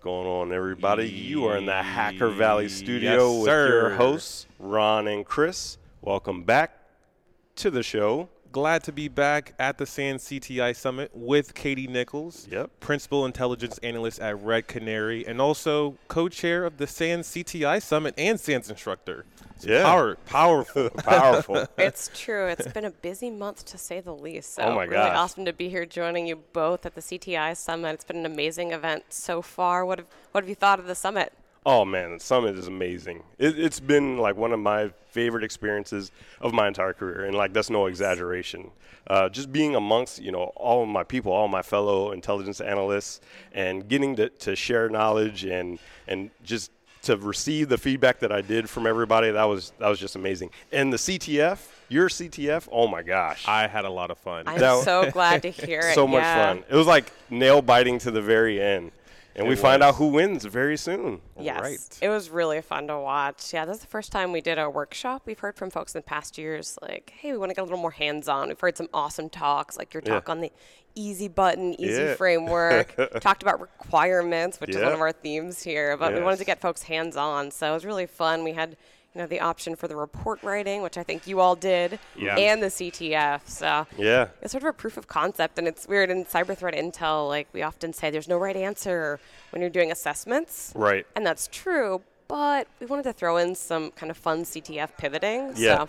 going on, everybody? You are in the Hacker Valley studio Yes, with your hosts, Ron and Chris. Welcome back to the show. Glad to be back at the SANS CTI Summit with Katie Nickels, Yep. Principal Intelligence Analyst at Red Canary, and also co-chair of the SANS CTI Summit and SANS instructor. It's Yeah. power, powerful. Powerful. It's true. It's been a busy month to say the least. So Oh my really gosh. awesome to be here joining you both at the CTI Summit. It's been an amazing event so far. What have what have you thought of the summit? Oh man, the summit is amazing. It, it's been like one of my favorite experiences of my entire career, and like that's no exaggeration. Uh, just being amongst you know all of my people, all my fellow intelligence analysts, and getting to, to share knowledge and and just to receive the feedback that I did from everybody, that was that was just amazing. And the CTF, your CTF, oh my gosh, I had a lot of fun. I'm That- so glad to hear it. so much yeah. fun. It was like nail biting to the very end, and we It find out who wins very soon. Yes, Right. it was really fun to watch. Yeah, this is the first time we did a workshop. We've heard from folks in the past years, like, hey, we want to get a little more hands-on. We've heard some awesome talks, like your Yeah. talk on the easy button, easy Yeah. framework. Talked about requirements, which is one of our themes here. But we wanted to get folks hands-on, so it was really fun. We had. You know the option for the report writing, which I think you all did, Yeah. and the CTF. So Yeah. it's sort of a proof of concept, and it's weird in cyber threat intel. Like we often say, there's no right answer when you're doing assessments, Right. and that's true. But we wanted to throw in some kind of fun CTF pivoting. Yeah. So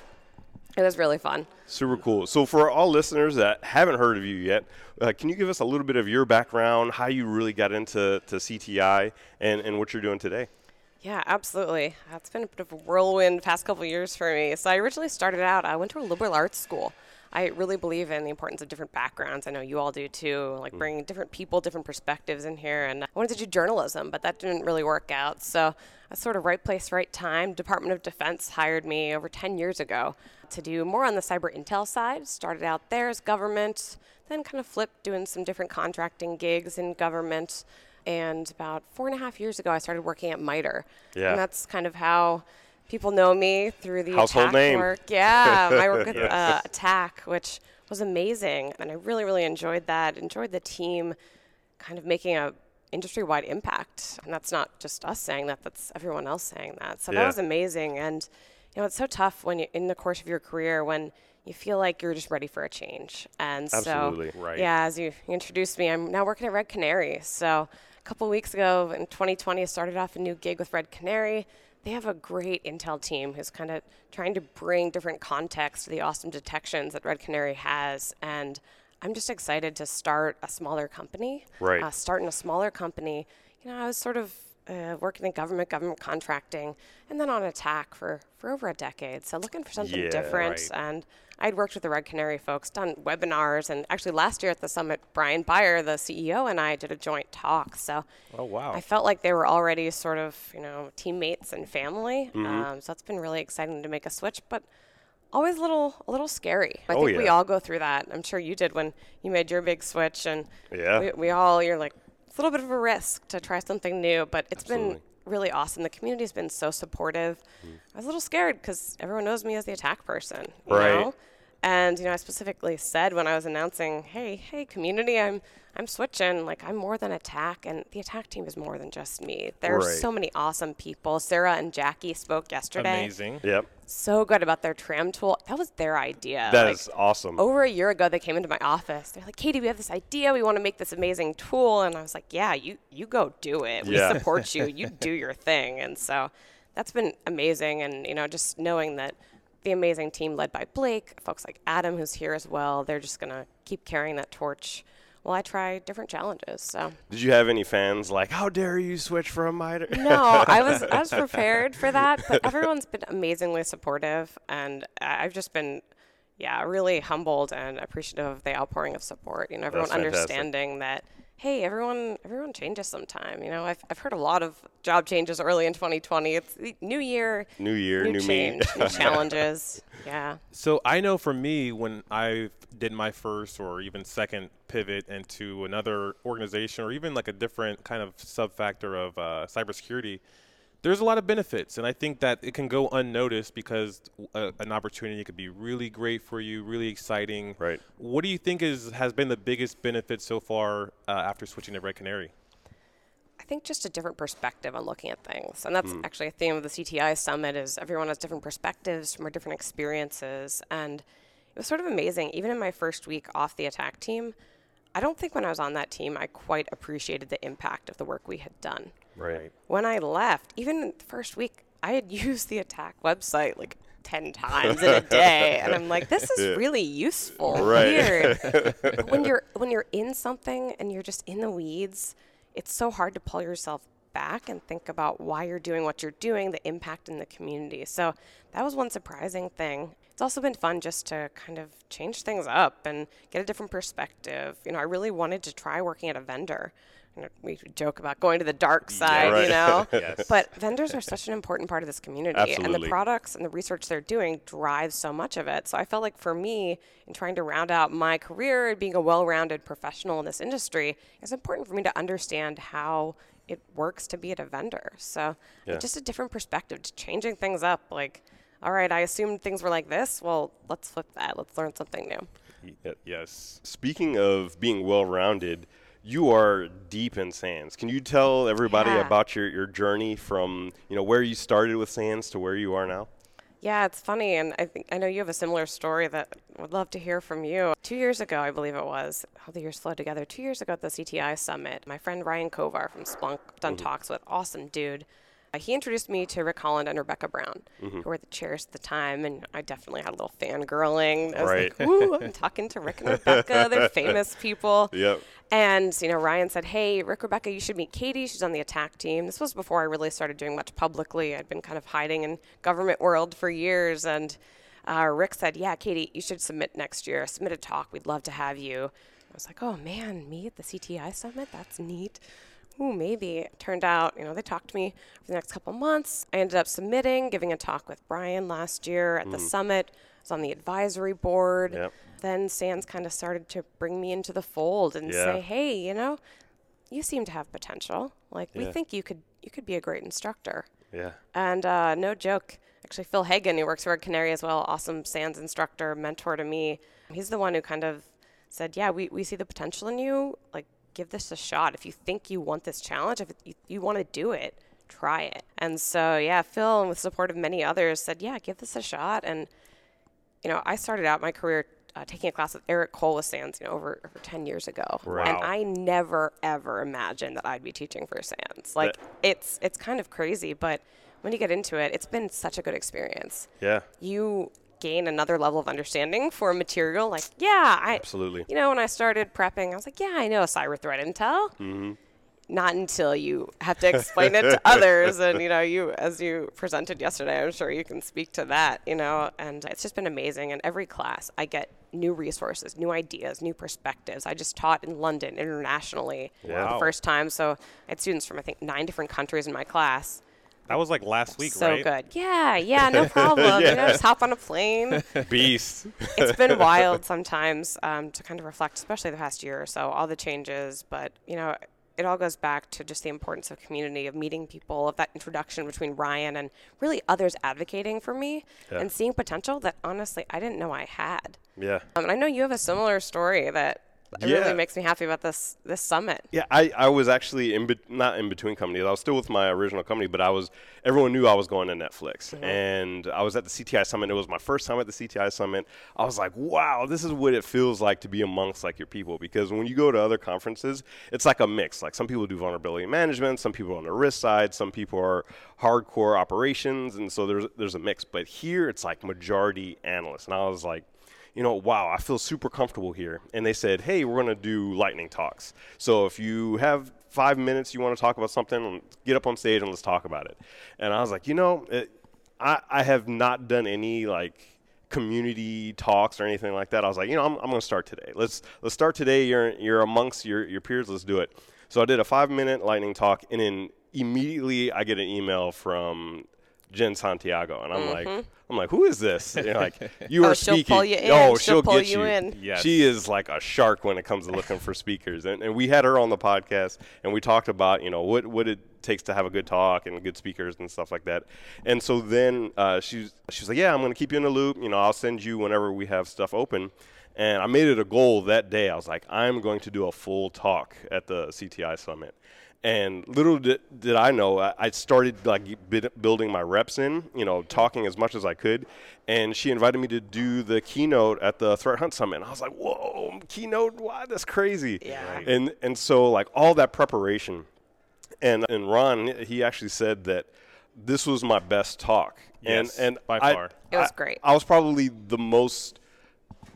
it was really fun. Super cool. So, for all listeners that haven't heard of you yet, uh, can you give us a little bit of your background, how you really got into to CTI, and, and what you're doing today? Yeah, absolutely. It's been a bit of a whirlwind past couple years for me. So I originally started out, I went to a liberal arts school. I really believe in the importance of different backgrounds. I know you all do too, like mm. bringing different people, different perspectives in here. And I wanted to do journalism, but that didn't really work out. So I sort of right place, right time. Department of Defense hired me over 10 years ago to do more on the cyber intel side. Started out there as government, then kind of flipped doing some different contracting gigs in government. And about four and a half years ago, I started working at MITRE. Yeah. And that's kind of how people know me through the Household ATT&CK name. work. Yeah, my work with Yes. uh, ATT&CK, which was amazing, and I really, really enjoyed that. Enjoyed the team, kind of making a industry-wide impact, and that's not just us saying that; that's everyone else saying that. So Yeah. that was amazing, and you know, it's so tough when you in the course of your career when you feel like you're just ready for a change. And Absolutely. so, Right. yeah, as you introduced me, I'm now working at Red Canary. So a couple weeks ago in 2020, I started off a new gig with Red Canary. They have a great intel team who's kind of trying to bring different context to the awesome detections that Red Canary has. And I'm just excited to start a smaller company. Right. Uh, starting a smaller company. You know, I was sort of uh, working in government, government contracting, and then on ATT&CK for, for over a decade. So looking for something Yeah, different. right. And I'd worked with the Red Canary folks, done webinars, and actually last year at the summit, Brian Beyer, the CEO, and I did a joint talk. So oh wow. I felt like they were already sort of, you know, teammates and family. Mm-hmm. Um, so it's been really exciting to make a switch, but always a little, a little scary. I Oh, think we all go through that. I'm sure you did when you made your big switch, and Yeah. we, we all, you're like, it's a little bit of a risk to try something new, but it's Absolutely. been really awesome. The community's been so supportive. Mm. I was a little scared because everyone knows me as the ATT&CK person, you Right. know? And you know, I specifically said when I was announcing, "Hey, hey, community, I'm I'm switching. Like I'm more than ATT&CK, and the ATT&CK team is more than just me. There Right. are so many awesome people. Sarah and Jackie spoke yesterday. Amazing. Yep. So good about their TRAM tool. That was their idea. That like, is awesome. over a year ago they came into my office they're like katie we have this idea we want to make this amazing tool and i was like yeah you you go do it we support you you do your thing and so that's been amazing and you know just knowing that the amazing team led by blake folks like adam who's here as well they're just going to keep carrying that torch while i try different challenges so Did you have any fans like, how dare you switch from MITRE? no, I was I was prepared for that, but everyone's been amazingly supportive, and I've just been, yeah, really humbled and appreciative of the outpouring of support. You know, everyone understanding that. Hey, everyone! Everyone changes sometime. You know, I've, I've heard a lot of job changes early in 2020. It's new year, New year, new, new me. change, new challenges. Yeah. So I know for me, when I did my first or even second pivot into another organization or even like a different kind of sub factor of uh, cybersecurity, there's a lot of benefits, and I think that it can go unnoticed because uh, an opportunity could be really great for you, really exciting. Right. What do you think is has been the biggest benefit so far uh, after switching to Red Canary? I think just a different perspective on looking at things. And that's actually a theme of the CTI summit is everyone has different perspectives from our different experiences. And it was sort of amazing. Even in my first week off the ATT&CK team, I don't think when I was on that team I quite appreciated the impact of the work we had done. Right. When I left, even the first week, I had used the ATT&CK website like 10 times in a day and I'm like this is really useful. Right. Weird. when you're when you're in something and you're just in the weeds, it's so hard to pull yourself back and think about why you're doing what you're doing, the impact in the community. So that was one surprising thing. It's also been fun just to kind of change things up and get a different perspective. You know, I really wanted to try working at a vendor. We joke about going to the dark side, right. you know. Yes. But vendors are such an important part of this community, and the products and the research they're doing drives so much of it. So I felt like for me, in trying to round out my career and being a well-rounded professional in this industry, it's important for me to understand how it works to be at a vendor. So Yeah. just a different perspective, just changing things up. Like, all right, I assumed things were like this. Well, let's flip that. Let's learn something new. Yes. Speaking of being well rounded, you are deep in SANS. Can you tell everybody Yeah. about your, your journey from you know where you started with SANS to where you are now? Yeah, it's funny, and I think I know you have a similar story that I would love to hear from you. Two years ago, I believe it was, how the years flow together. Two years ago at the CTI summit, my friend Ryan Kovar from Splunk done mm-hmm. talks with, awesome dude. Uh, he introduced me to Rick Holland and Rebekah Brown, who were the chairs at the time, and I definitely had a little fangirling. I was Right. like, "Ooh, I'm talking to Rick and Rebekah. They're famous people." Yep. And you know, Ryan said, "Hey, Rick, Rebekah, you should meet Katie. She's on the ATT&CK team." This was before I really started doing much publicly. I'd been kind of hiding in government world for years, and uh, Rick said, "Yeah, Katie, you should submit next year. Submit a talk. We'd love to have you." I was like, "Oh man, me at the CTI summit? That's neat." Ooh, maybe. It turned out, you know, they talked to me for the next couple months. I ended up submitting, giving a talk with Brian last year at the summit. I was on the advisory board Yep. then SANS kind of started to bring me into the fold and Yeah. say, "Hey, you know, you seem to have potential. Like we think you could you could be a great instructor." Yeah. And uh, no joke, actually, Phil Hagen, who works for Red Canary as well, awesome SANS instructor, mentor to me. He's the one who kind of said, "Yeah, we, we see the potential in you. Like, give this a shot. If you think you want this challenge, if you, you want to do it, try it." And so, yeah, Phil, and with support of many others, said, "Yeah, give this a shot." And you know, I started out my career uh, taking a class with Eric Cole with SANS, you know, over, over 10 years ago. Right. And I never, ever imagined that I'd be teaching for SANS. Like, it's, it's kind of crazy, but when you get into it, it's been such a good experience. Yeah. You gain another level of understanding for a material. Like, yeah, I, Absolutely. you know, when I started prepping, I was like, yeah, I know cyber threat intel. Mm-hmm. Not until you have to explain it to others. And, you know, you, as you presented yesterday, I'm sure you can speak to that, you know, and it's just been amazing. And every class, I get new resources, new ideas, new perspectives. I just taught in London internationally for Wow. the first time. So I had students from, I think, nine different countries in my class. That was like last week, right? so right? good. Yeah, yeah, no problem. You know, just hop on a plane Beast. it's been wild sometimes um, to kind of reflect, especially the past year or so, all the changes. But you know, it all goes back to just the importance of community, of meeting people, of that introduction between Ryan and really others advocating for me, Yeah. and seeing potential that honestly I didn't know I had. yeah. Um, and I know you have a similar story that Yeah. really makes me happy about this this summit. Yeah, I, I was actually in bet not in between companies. I was still with my original company, but I was everyone knew I was going to Netflix, mm-hmm. and I was at the CTI summit. It was my first time at the CTI summit. I was like, wow, this is what it feels like to be amongst like your people. Because when you go to other conferences, it's like a mix. Like some people do vulnerability management, some people are on the risk side, some people are hardcore operations, and so there's there's a mix. But here it's like majority analysts, and I was like you know, wow, I feel super comfortable here. And they said, hey, we're going to do lightning talks. So if you have five minutes, you want to talk about something, get up on stage and let's talk about it. And I was like, you know, it, I, I have not done any like community talks or anything like that. I was like, you know, I'm, I'm going to start today. Let's let's start today. You're you're amongst your your peers. Let's do it. So I did a five minute lightning talk, and then immediately I get an email from Jen Santiago, and I'm like, mm-hmm. I'm like, who is this? And you're like, you Mm-hmm. Oh, are she'll pull you in. Oh, She'll she'll, pull get you in. Yes. She is like a shark when it comes to looking for speakers, and, and we had her on the podcast, and we talked about you know what what it takes to have a good talk and good speakers and stuff like that. And so then uh, she's she's like, yeah, I'm going to keep you in the loop. You know, I'll send you whenever we have stuff open. And I made it a goal that day. I was like, I'm going to do a full talk at the CTI summit. And little did, did I know, I, I started like building my reps in, you know, talking as much as I could. And she invited me to do the keynote at the Threat Hunt Summit. And I was like, whoa, keynote, wow, that's crazy. Yeah. Right. And and so like all that preparation, and and Ron, he actually said that this was my best talk. Yes, and and by I- far. It was I- great. I was probably the most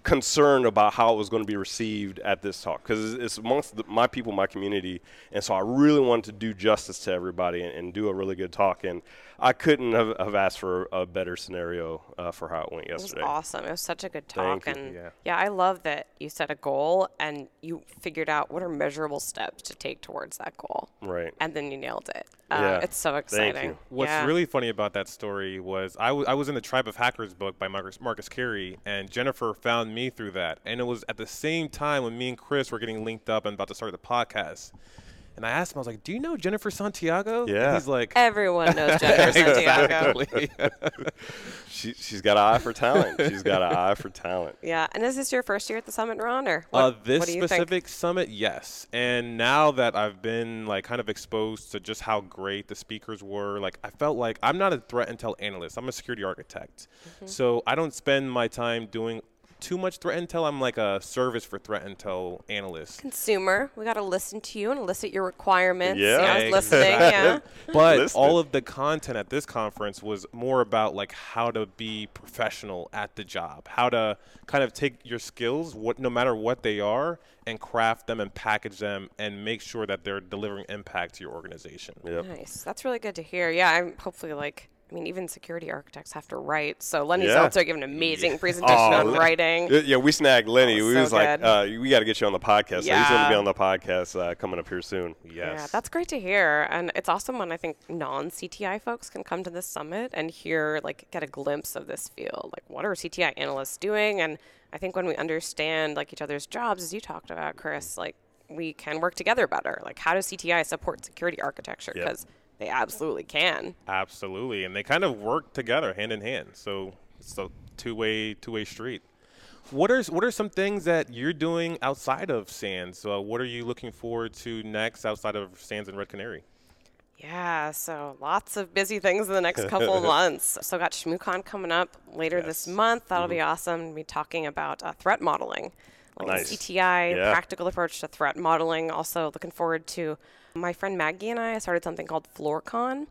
concerned about how it was going to be received at this talk because it's amongst the, my people, my community, and so I really wanted to do justice to everybody and, and do a really good talk. And I couldn't have, have asked for a better scenario uh, for how it went yesterday. It was awesome. It was such a good talk, Thank you. and Yeah. yeah. I love that you set a goal and you figured out what are measurable steps to take towards that goal, Right. and then you nailed it. Uh, Yeah. It's so Thank exciting. you. What's yeah. really funny about that story was I, w- I was in the Tribe of Hackers book by Marcus, Marcus Carey, and Jennifer found me through that. And it was at the same time when me and Chris were getting linked up and about to start the podcast. And I asked him, I was like, "Do you know Jennifer Santiago?" And Yeah. he's like, Everyone knows Jennifer Santiago. Exactly. She, she's got an eye for talent. she's got an eye for talent. Yeah, and is this your first year at the summit, Ron, or what, uh, this what do you think? specific summit, yes. And now that I've been like kind of exposed to just how great the speakers were, like I felt like I'm not a threat intel analyst. I'm a security architect. Mm-hmm. So I don't spend my time doing too much threat intel. I'm like a service for threat intel analyst. Consumer, we got to listen to you and elicit your requirements. Yeah. I was listening. Yeah. But Listening. all of the content at this conference was more about like how to be professional at the job, how to kind of take your skills, what no matter what they are, and craft them and package them and make sure that they're delivering impact to your organization. Yep. Nice. That's really good to hear. Yeah, I'm hopefully like. I mean, even security architects have to write. So Lenny Yeah. Zeltser gave an amazing presentation Oh, on writing. Yeah, we snagged Lenny. Oh, we so was like, uh, we got to get you on the podcast. So he's going to be on the podcast uh, coming up here soon. Yes. Yeah, that's great to hear. And it's awesome when I think non-CTI folks can come to this summit and hear, like, get a glimpse of this field. Like, what are CTI analysts doing? And I think when we understand, like, each other's jobs, as you talked about, Chris, like, we can work together better. Like, how does CTI support security architecture? Yep. They absolutely can. Absolutely, and they kind of work together hand in hand. So it's a two-way two-way street. What are what are some things that you're doing outside of SANS? Uh, what are you looking forward to next outside of SANS and Red Canary? Yeah, so lots of busy things in the next couple of months. So got ShmooCon coming up later this month. That'll be awesome. We'll be talking about uh, threat modeling, like Nice. CTI Yeah. practical approach to threat modeling. Also looking forward to my friend Maggie and I started something called FloorCon,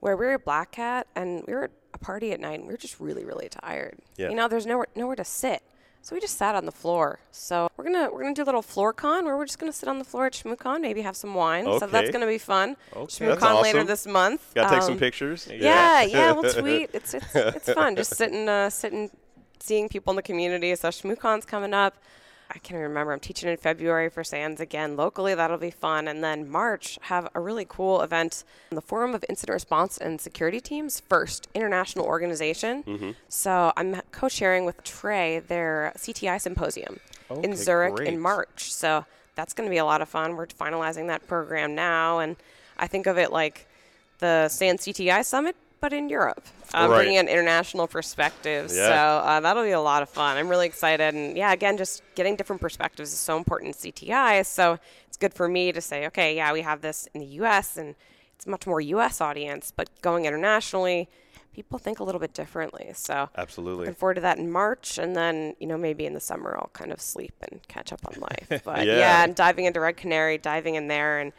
where we were at Black Hat and we were at a party at night and we were just really, really tired. Yeah. You know, there's nowhere nowhere to sit. So we just sat on the floor. So we're gonna we're gonna do a little floor con where we're just gonna sit on the floor at ShmooCon, maybe have some wine. Okay. So that's gonna be fun. Okay. ShmooCon later this month. Got to take some Um, pictures. Yeah, yeah, we'll tweet. It's it's it's fun just sitting uh, sitting seeing people in the community. So ShmooCon's coming up. I can't even remember. I'm teaching in February for SANS again locally. That'll be fun. And then March have a really cool event, in the Forum of Incident Response and Security Teams, FIRST international organization. Mm-hmm. So I'm co-chairing with Trey their CTI symposium in Zurich great. in March. So that's going to be a lot of fun. We're finalizing that program now, and I think of it like the SANS CTI Summit, but in Europe, uh, Right. bringing an international perspective. Yeah. So uh, that'll be a lot of fun. I'm really excited, and yeah, again, just getting different perspectives is so important in CTI. So it's good for me to say, okay, yeah, we have this in the U.S. and it's a much more U.S. audience, but going internationally, people think a little bit differently. So Absolutely. Looking forward to that in March, and then you know maybe in the summer I'll kind of sleep and catch up on life. But Yeah. yeah. and diving into Red Canary, diving in there, and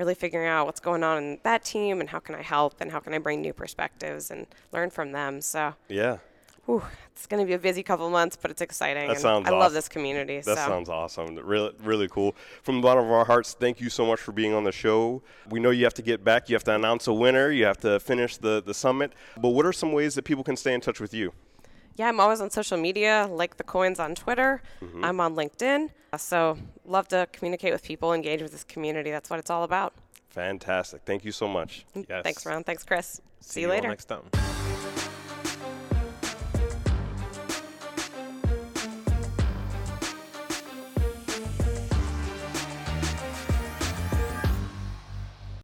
really figuring out what's going on in that team and how can I help and how can I bring new perspectives and learn from them. So, Yeah. whew, it's going to be a busy couple of months, but it's exciting. That and sounds I love this community. That so. sounds awesome. Really, really cool. From the bottom of our hearts, thank you so much for being on the show. We know you have to get back. You have to announce a winner. You have to finish the, the summit. But what are some ways that people can stay in touch with you? Yeah, I'm always on social media, like the coins on Twitter. Mm-hmm. I'm on LinkedIn. So, love to communicate with people, engage with this community. That's what it's all about. Fantastic. Thank you so much. Yes. Thanks, Ron. Thanks, Chris. See, you all later. next time.